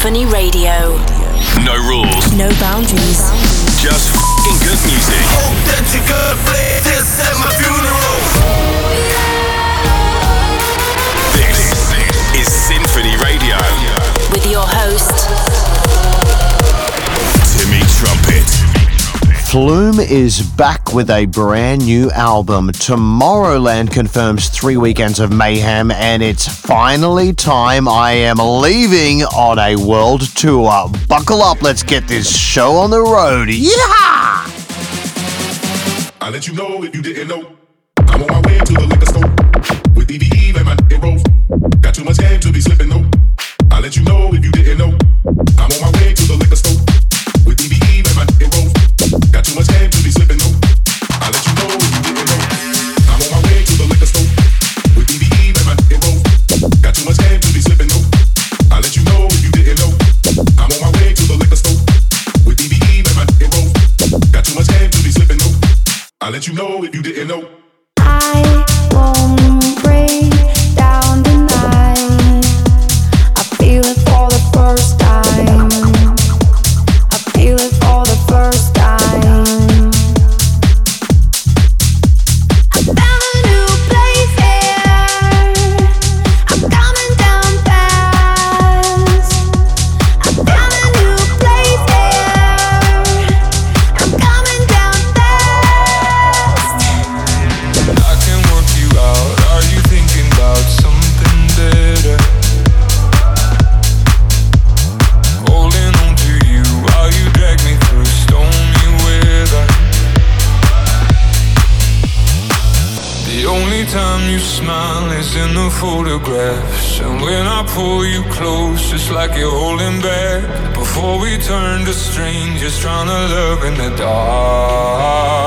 Symphony Radio. No rules. No boundaries. Flume is back with a brand new album. Tomorrowland confirms three weekends of mayhem, and it's finally time. I am leaving on a world tour. Buckle up, let's get this show on the road. Yeah! I let you know if you didn't know. I'm on my way to the liquor store with DVE and my rolls. Got too much game to be slipping though. I let you know if you didn't know. I'm photographs. And when I pull you close, it's like you're holding back. Before we turn to strangers, trying to love in the dark.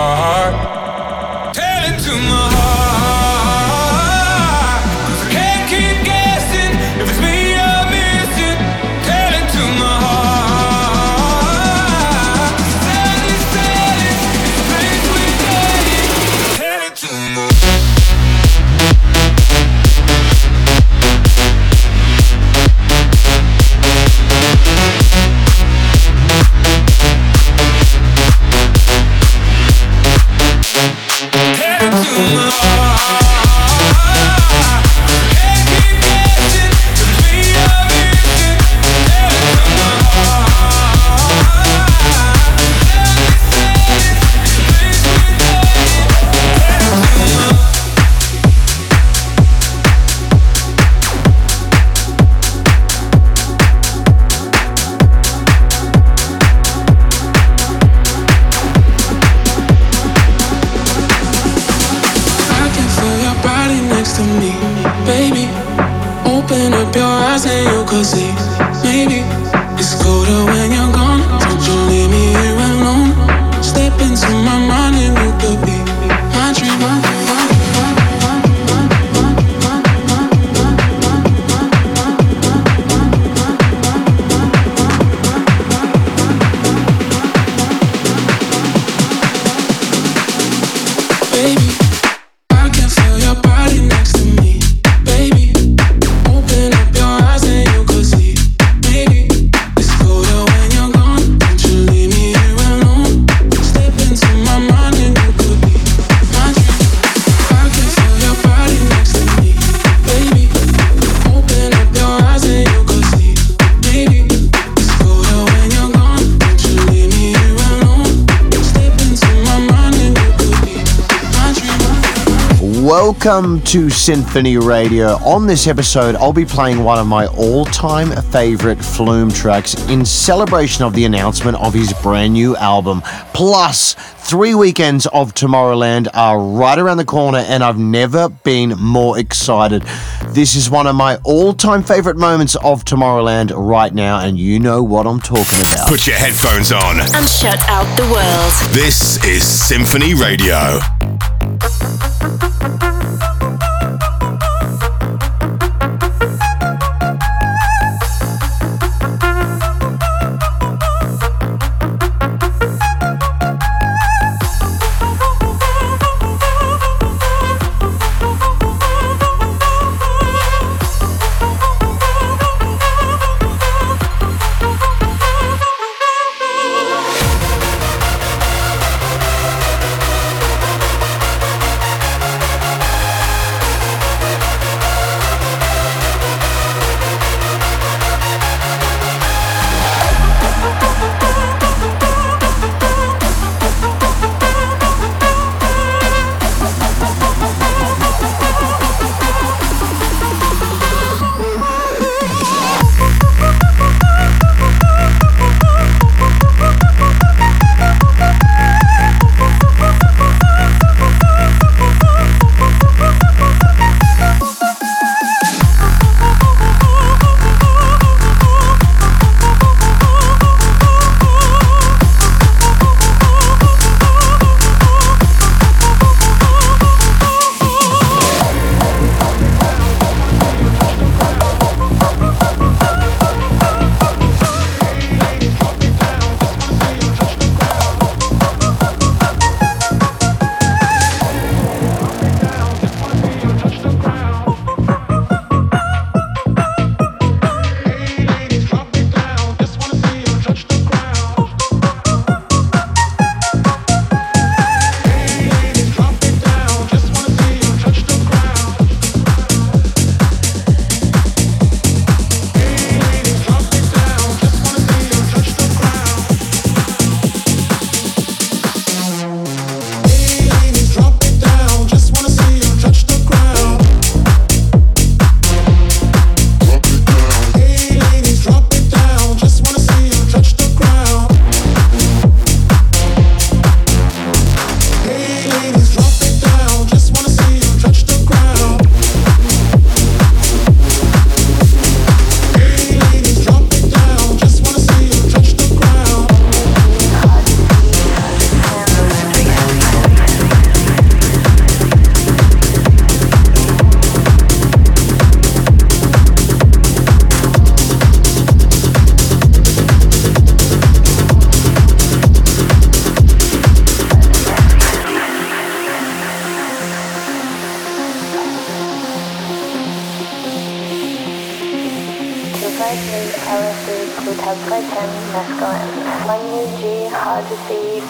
Welcome to Symphony Radio. On this episode, I'll be playing one of my all time favorite Flume tracks in celebration of the announcement of his brand new album. Plus, three weekends of Tomorrowland are right around the corner, and I've never been more excited. This is one of my all time favorite moments of Tomorrowland right now, and you know what I'm talking about. Put your headphones on. and shut out the world. This is Symphony Radio.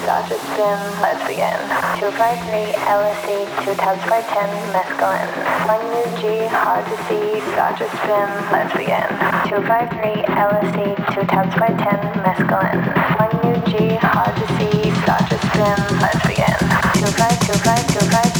sausage spin. Let's begin. 253 LSC 10, mescaline. 1UG hard to see sausage spin. Let's begin. 253 LSC 10, mescaline. 1UG hard to see sausage spin. Let's begin. 252525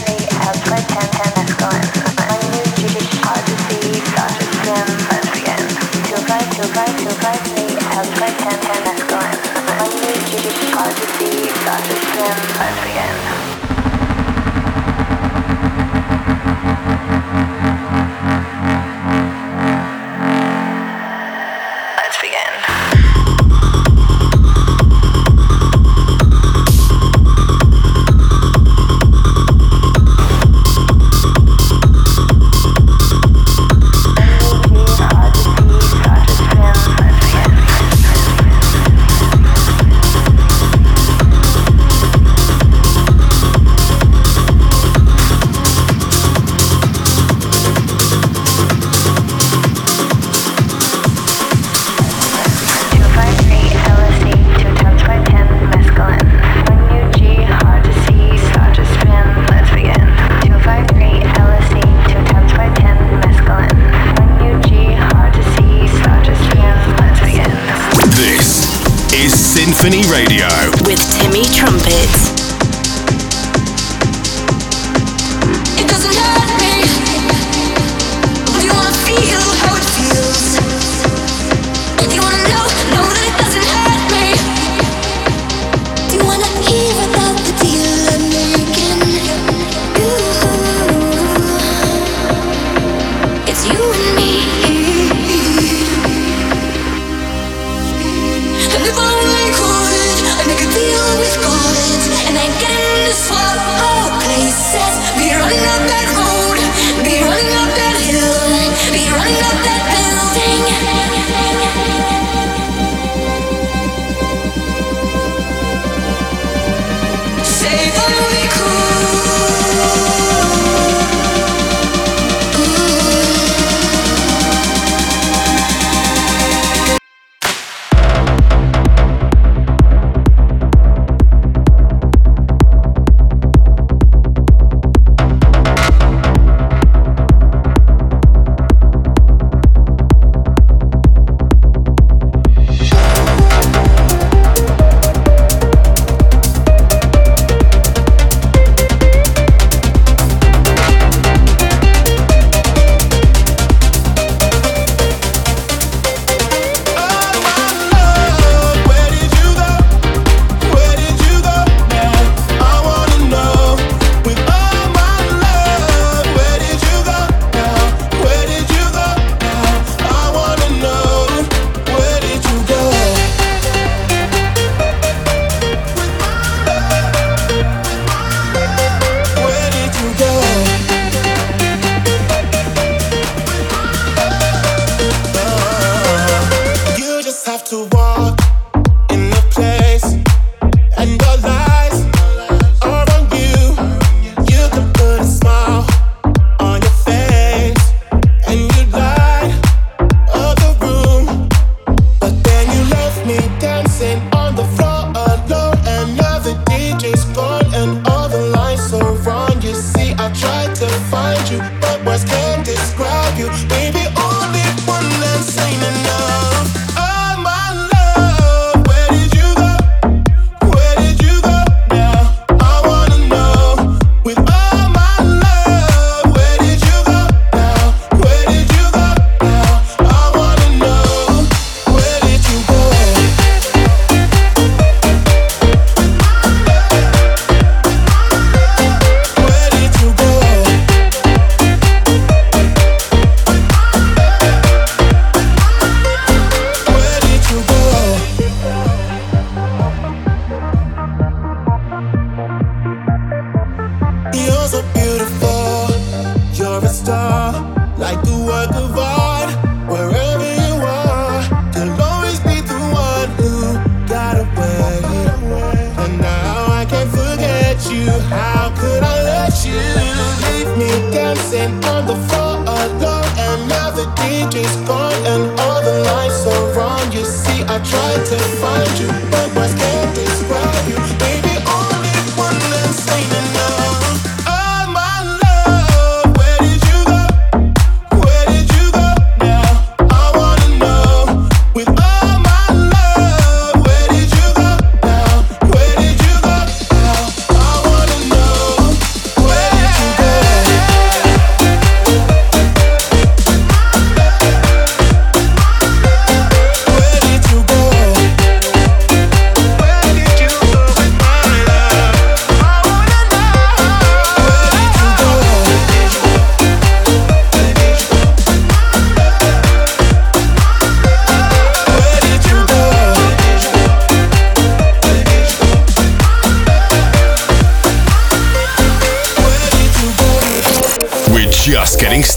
to walk.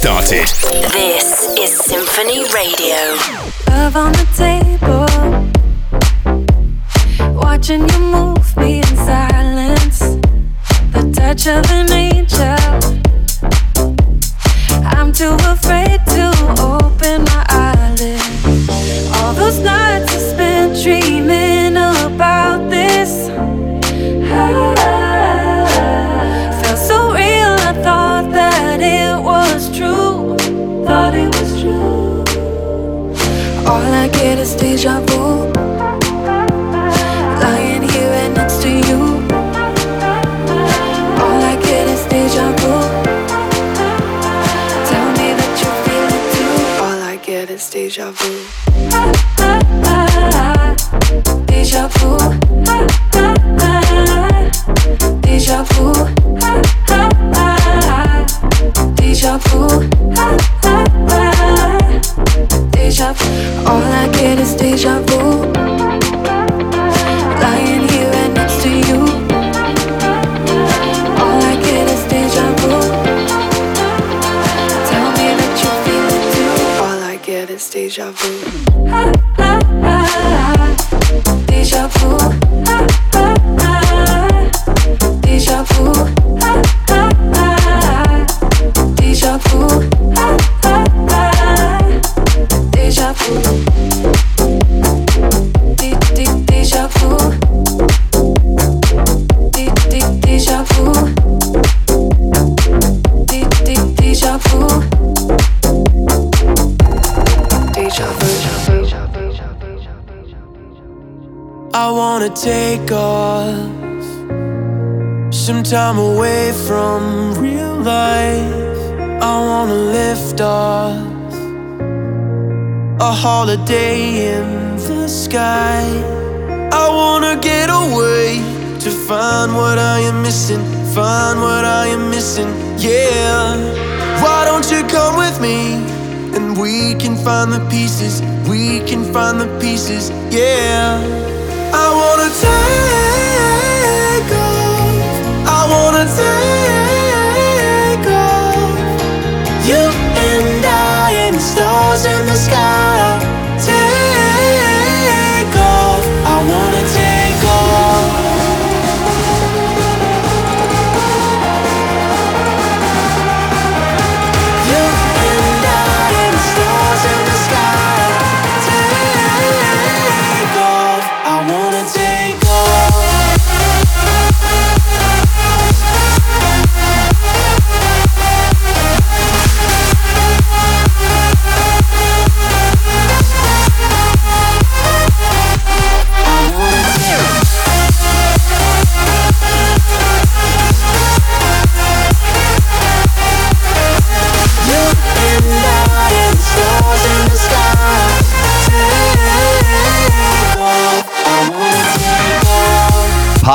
Started. Deja vu. Deja vu. Deja vu. Deja take off some time away from real life. I wanna lift off a holiday in the sky. I wanna get away to find what I am missing, find what I am missing, yeah. Why don't you come with me and we can find the pieces, we can find the pieces, yeah. Stars in the sky.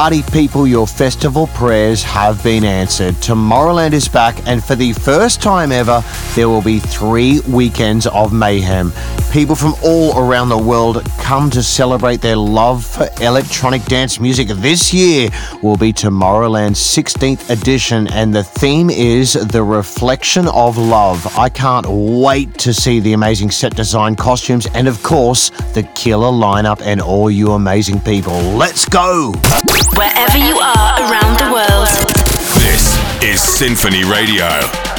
Party people, your festival prayers have been answered. Tomorrowland is back, and for the first time ever, there will be three weekends of mayhem. People from all around the world come to celebrate their love for electronic dance music. This year will be Tomorrowland's 16th edition, and the theme is The Reflection of Love. I can't wait to see the amazing set design, costumes, and of course, the killer lineup and all you amazing people. Let's go! Wherever you are around the world, This is Symphony Radio.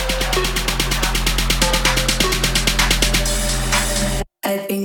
I think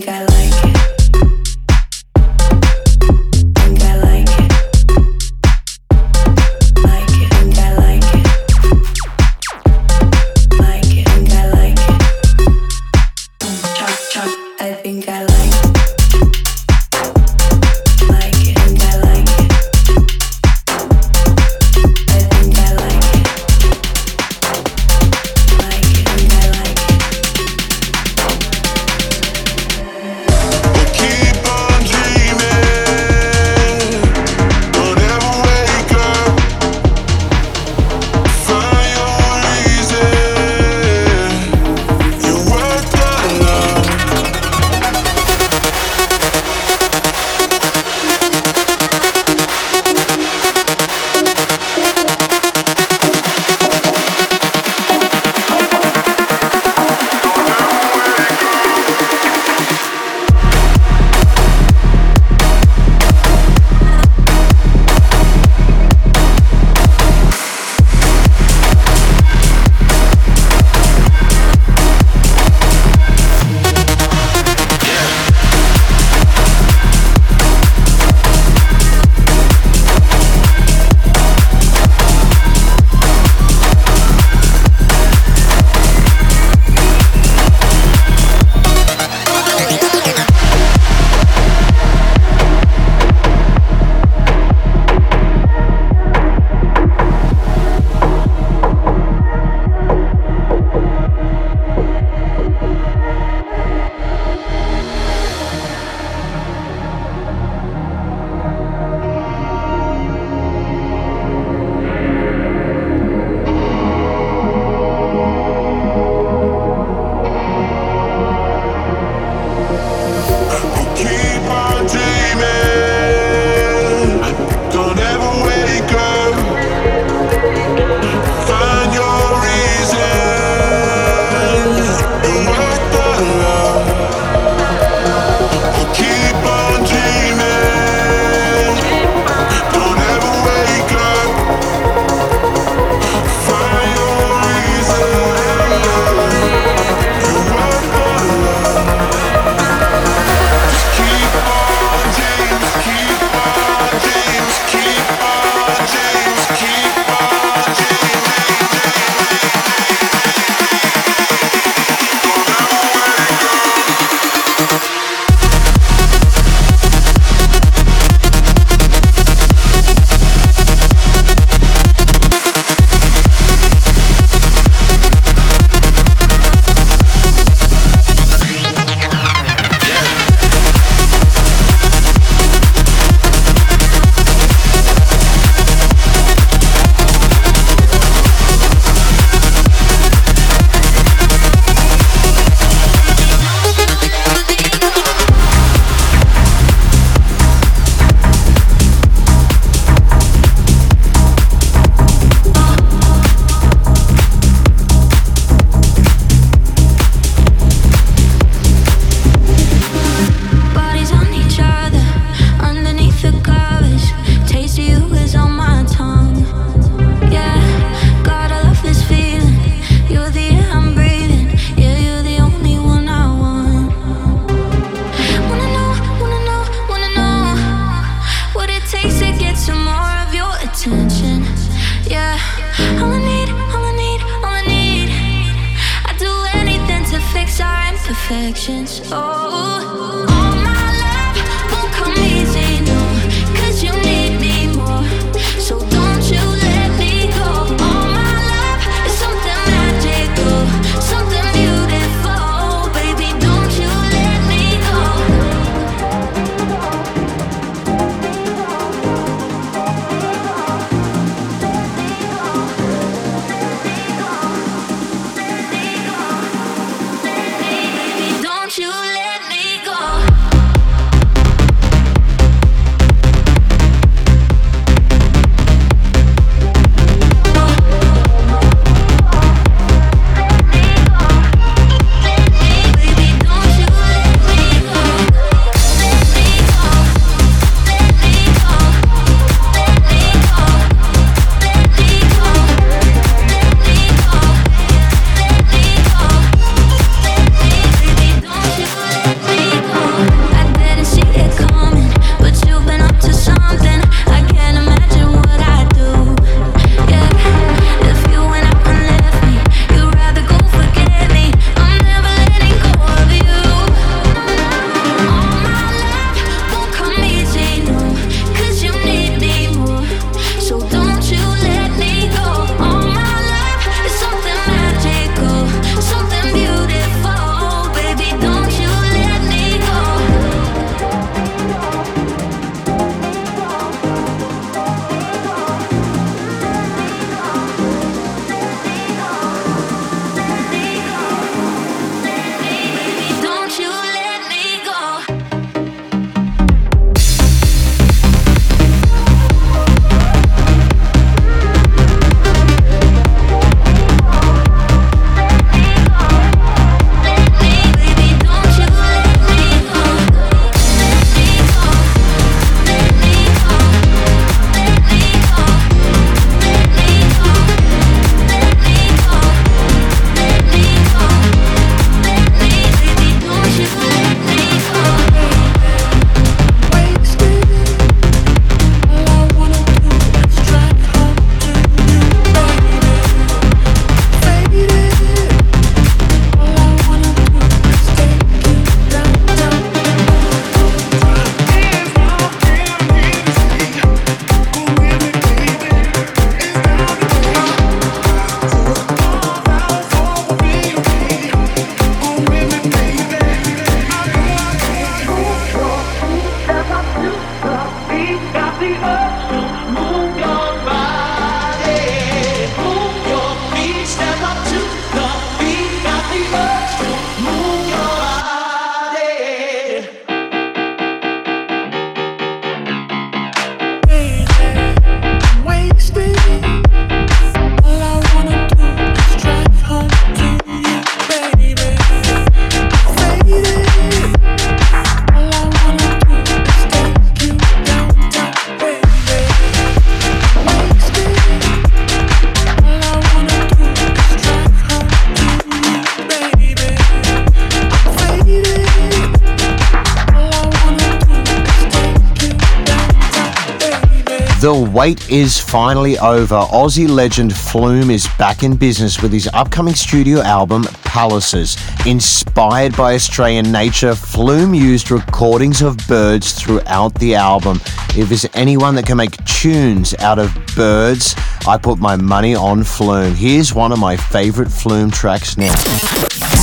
wait is finally over. Aussie legend Flume is back in business with his upcoming studio album, Palaces. Inspired by Australian nature, Flume used recordings of birds throughout the album. If there's anyone that can make tunes out of birds, I put my money on Flume. Here's one of my favorite Flume tracks now.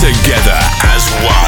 Together as one.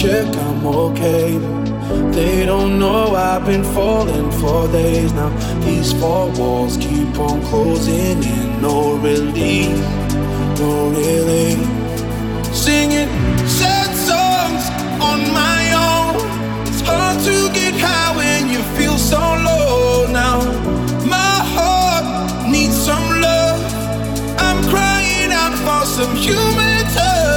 check, I'm okay. They don't know I've been falling for days now. These four walls keep on closing in, no relief, no relief. Singing sad songs on my own. It's hard to get high when you feel so low now. My heart needs some love. I'm crying out for some human touch.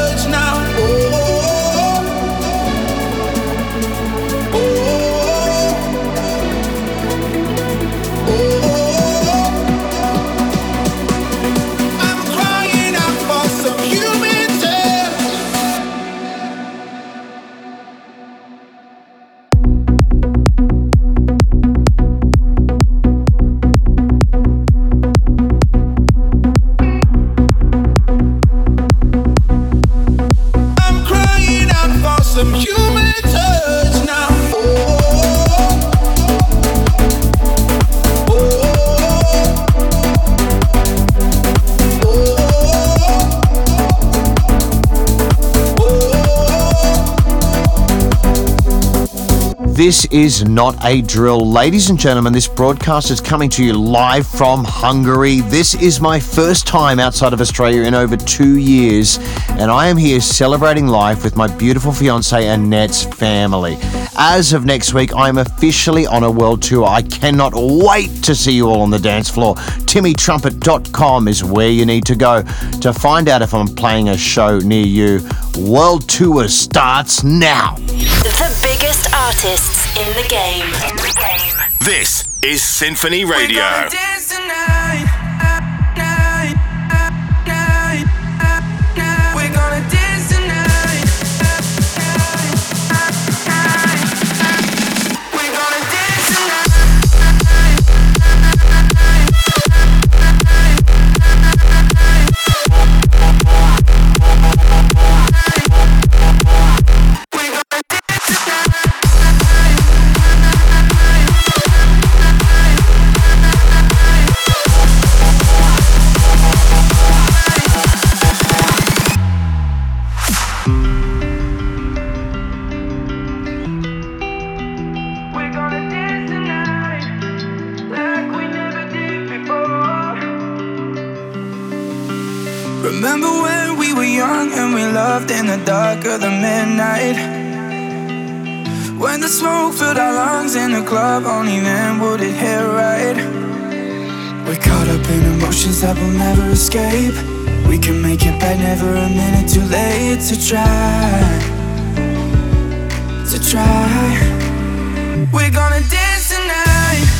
This is not a drill. Ladies and gentlemen, this broadcast is coming to you live from Hungary. This is my first time outside of Australia in over two years, and I am here celebrating life with my beautiful fiance Annette's family. As of next week, I am officially on a world tour. I cannot wait to see you all on the dance floor. TimmyTrumpet.com is where you need to go to find out if I'm playing a show near you. World tour starts now. The biggest artists in the game. This is Symphony Radio. Smoke filled our lungs in the club, only then would it hit right. We're caught up in emotions that will never escape. We can make it back, never a minute too late to try. To try. We're gonna dance tonight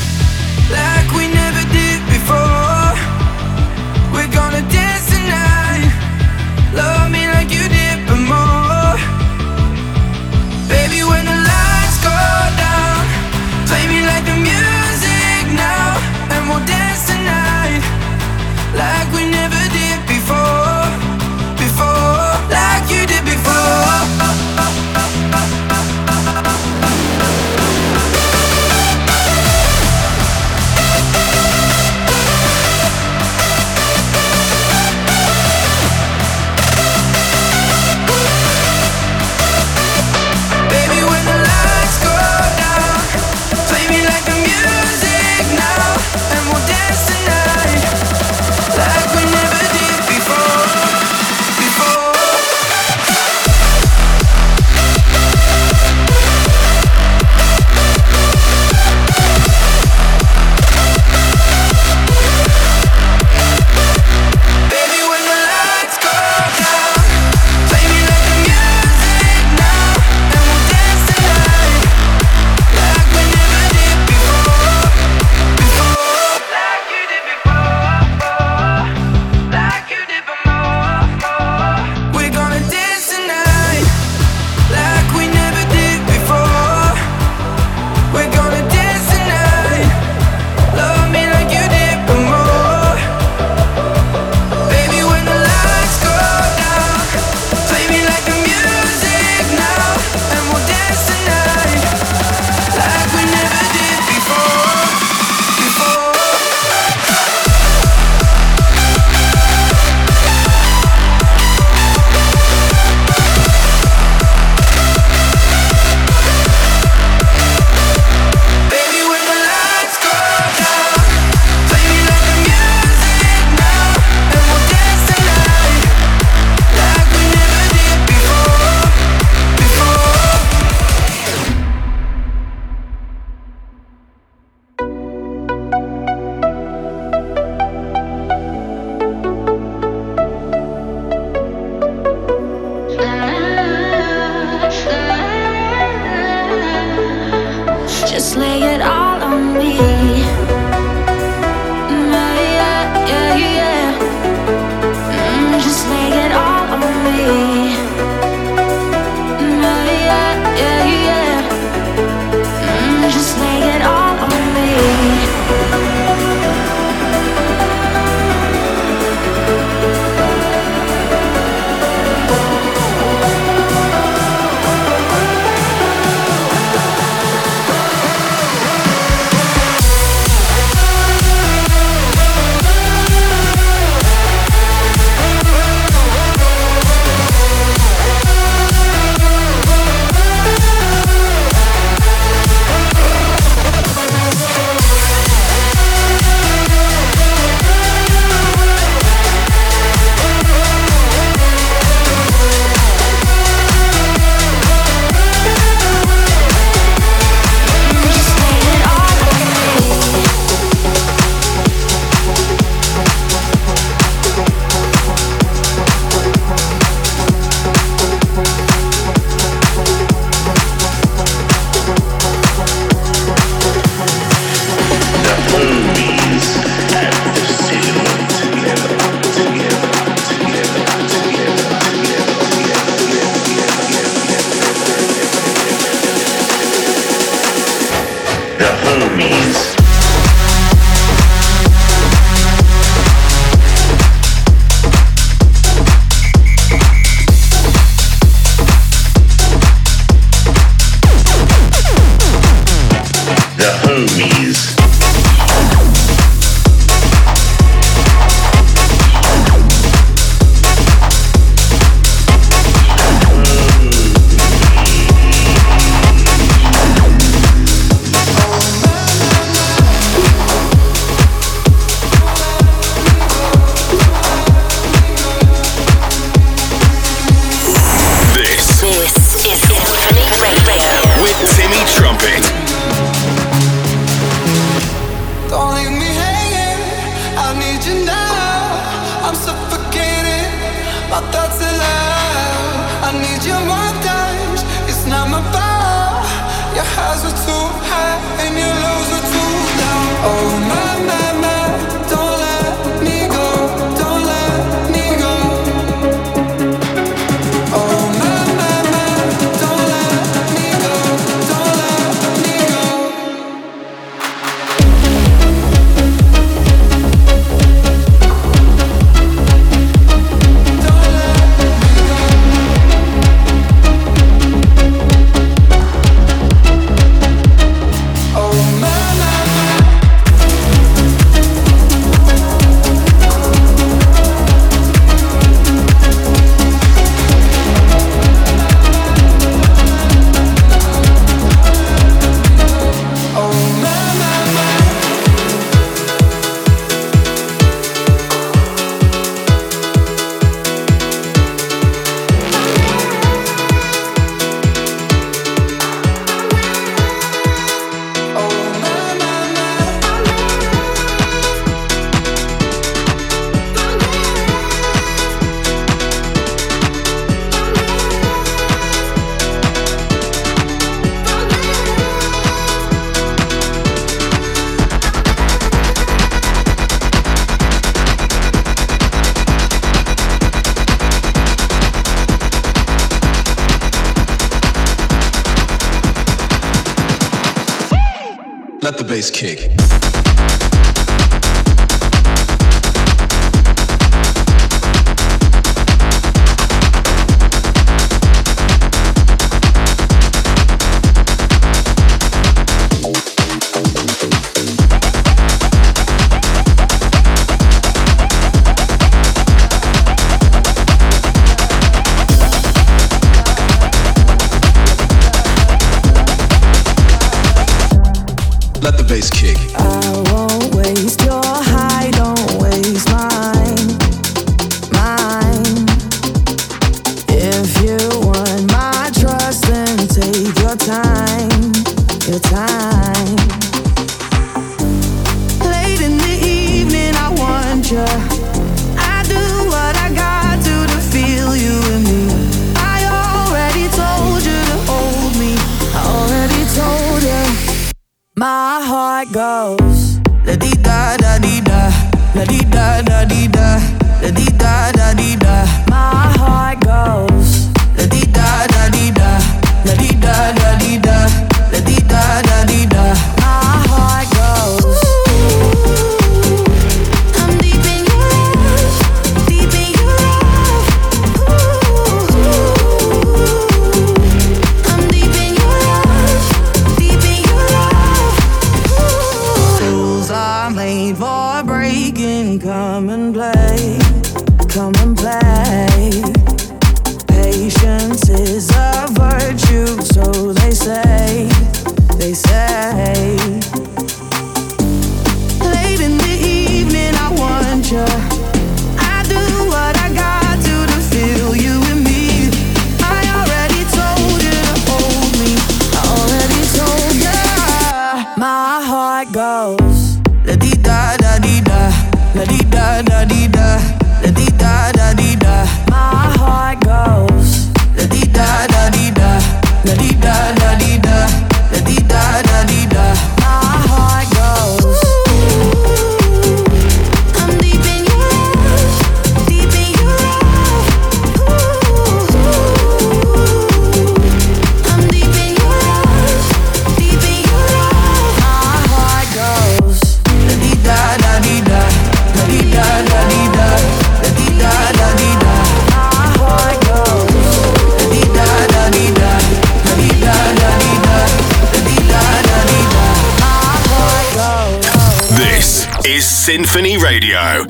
Symphony Radio.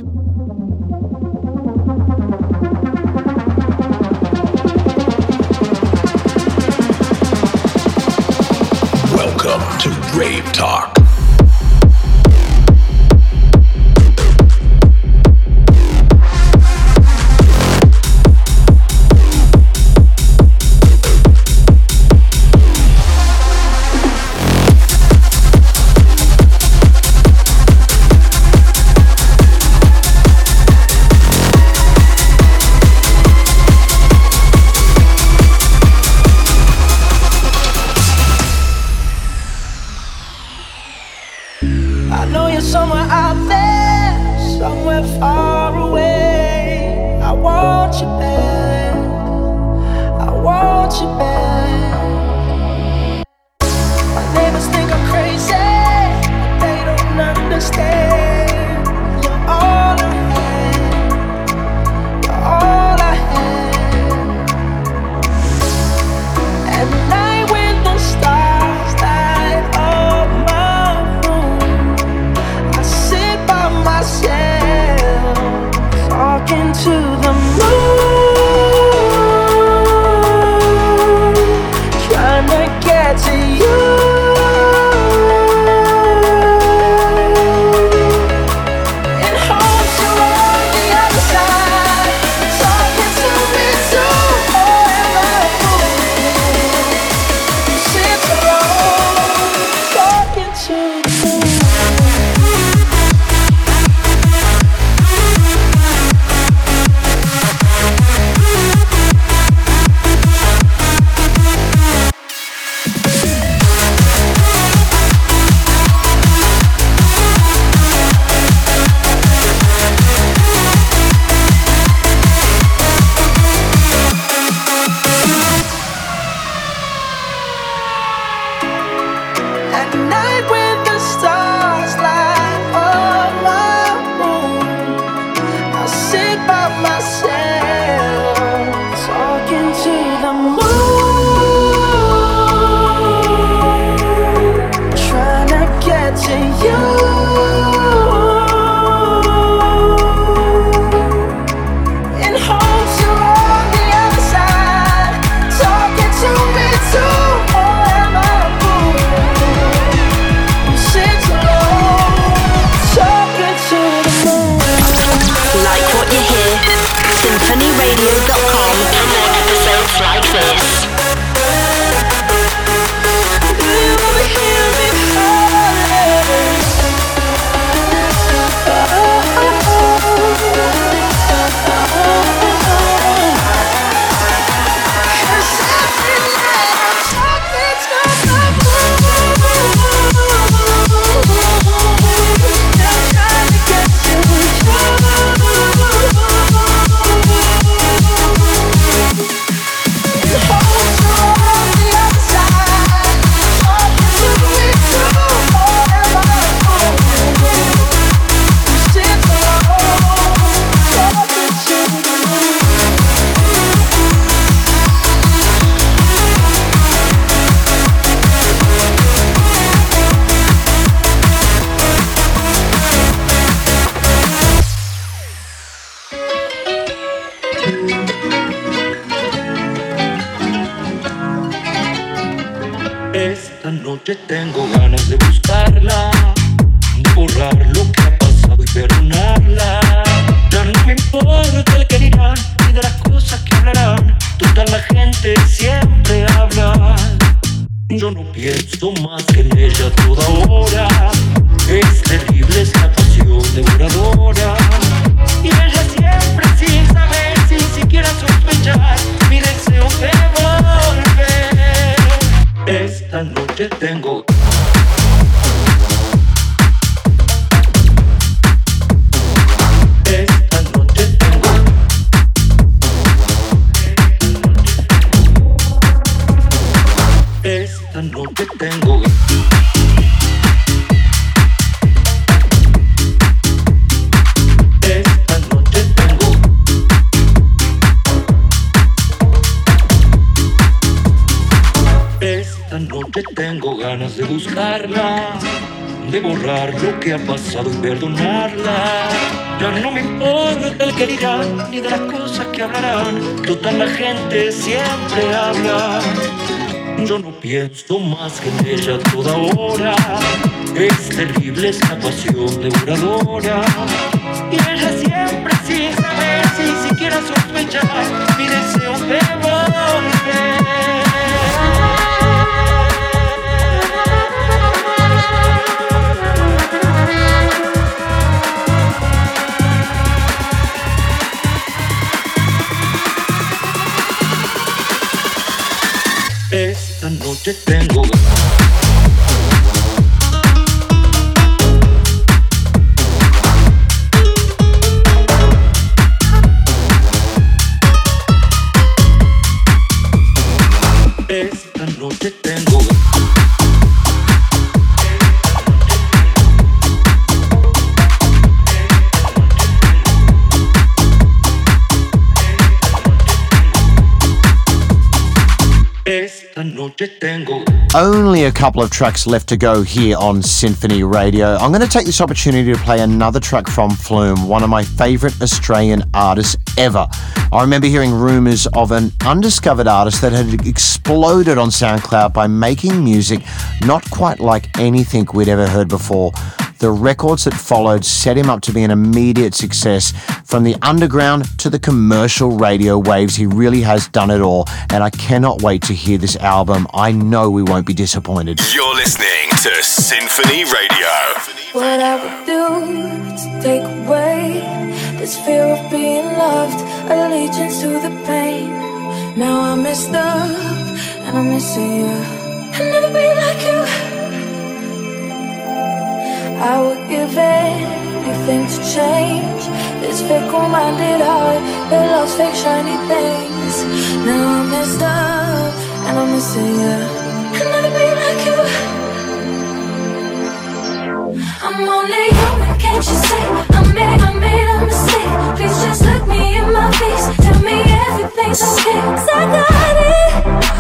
Welcome to Rave Talk. Couple of tracks left to go here on Symphony Radio. I'm going to take this opportunity to play another track from Flume, one of my favourite Australian artists ever. I remember hearing rumours of an undiscovered artist that had exploded on SoundCloud by making music not quite like anything we'd ever heard before. The records that followed set him up to be an immediate success. From the underground to the commercial radio waves, he really has done it all, and I cannot wait to hear this album. I know we won't be disappointed. You're listening to Symphony Radio. What I would do to take away this fear of being loved, allegiance to the pain. Now I'm messed up and I'm missing you. I'll never be like you. I would give anything to change this fickle-minded heart that loves fake shiny things. Now I'm messed up and I'm missing you. I'll never be like you. I'm only human, can't you see? I made, I made a mistake. Please just look me in my face. Tell me everything's okay. 'Cause I got it.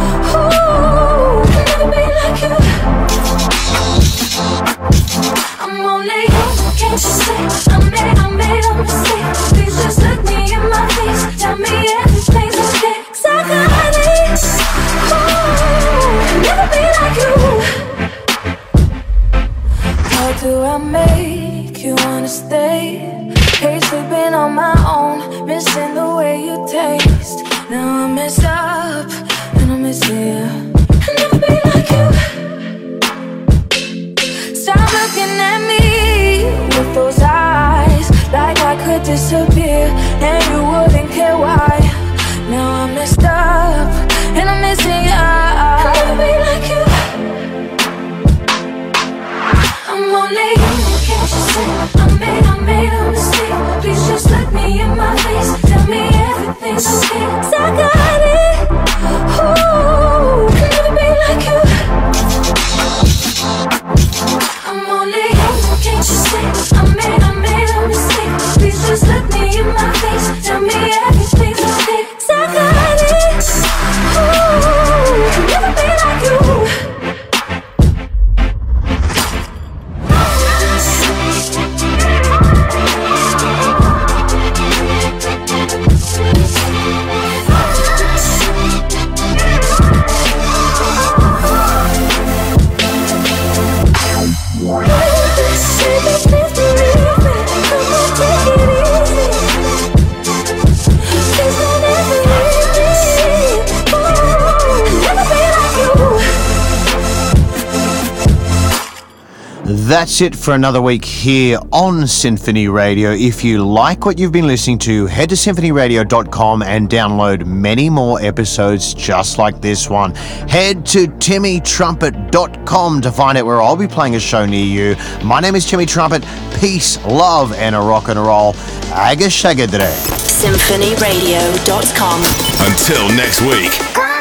That's it for another week here on Symphony Radio. If you like what you've been listening to, head to symphonyradio.com and download many more episodes just like this one. Head to timmytrumpet.com to find out where I'll be playing a show near you. My name is Timmy Trumpet. Peace, love, and a rock and roll. Agashagadre. SymphonyRadio.com. Until next week.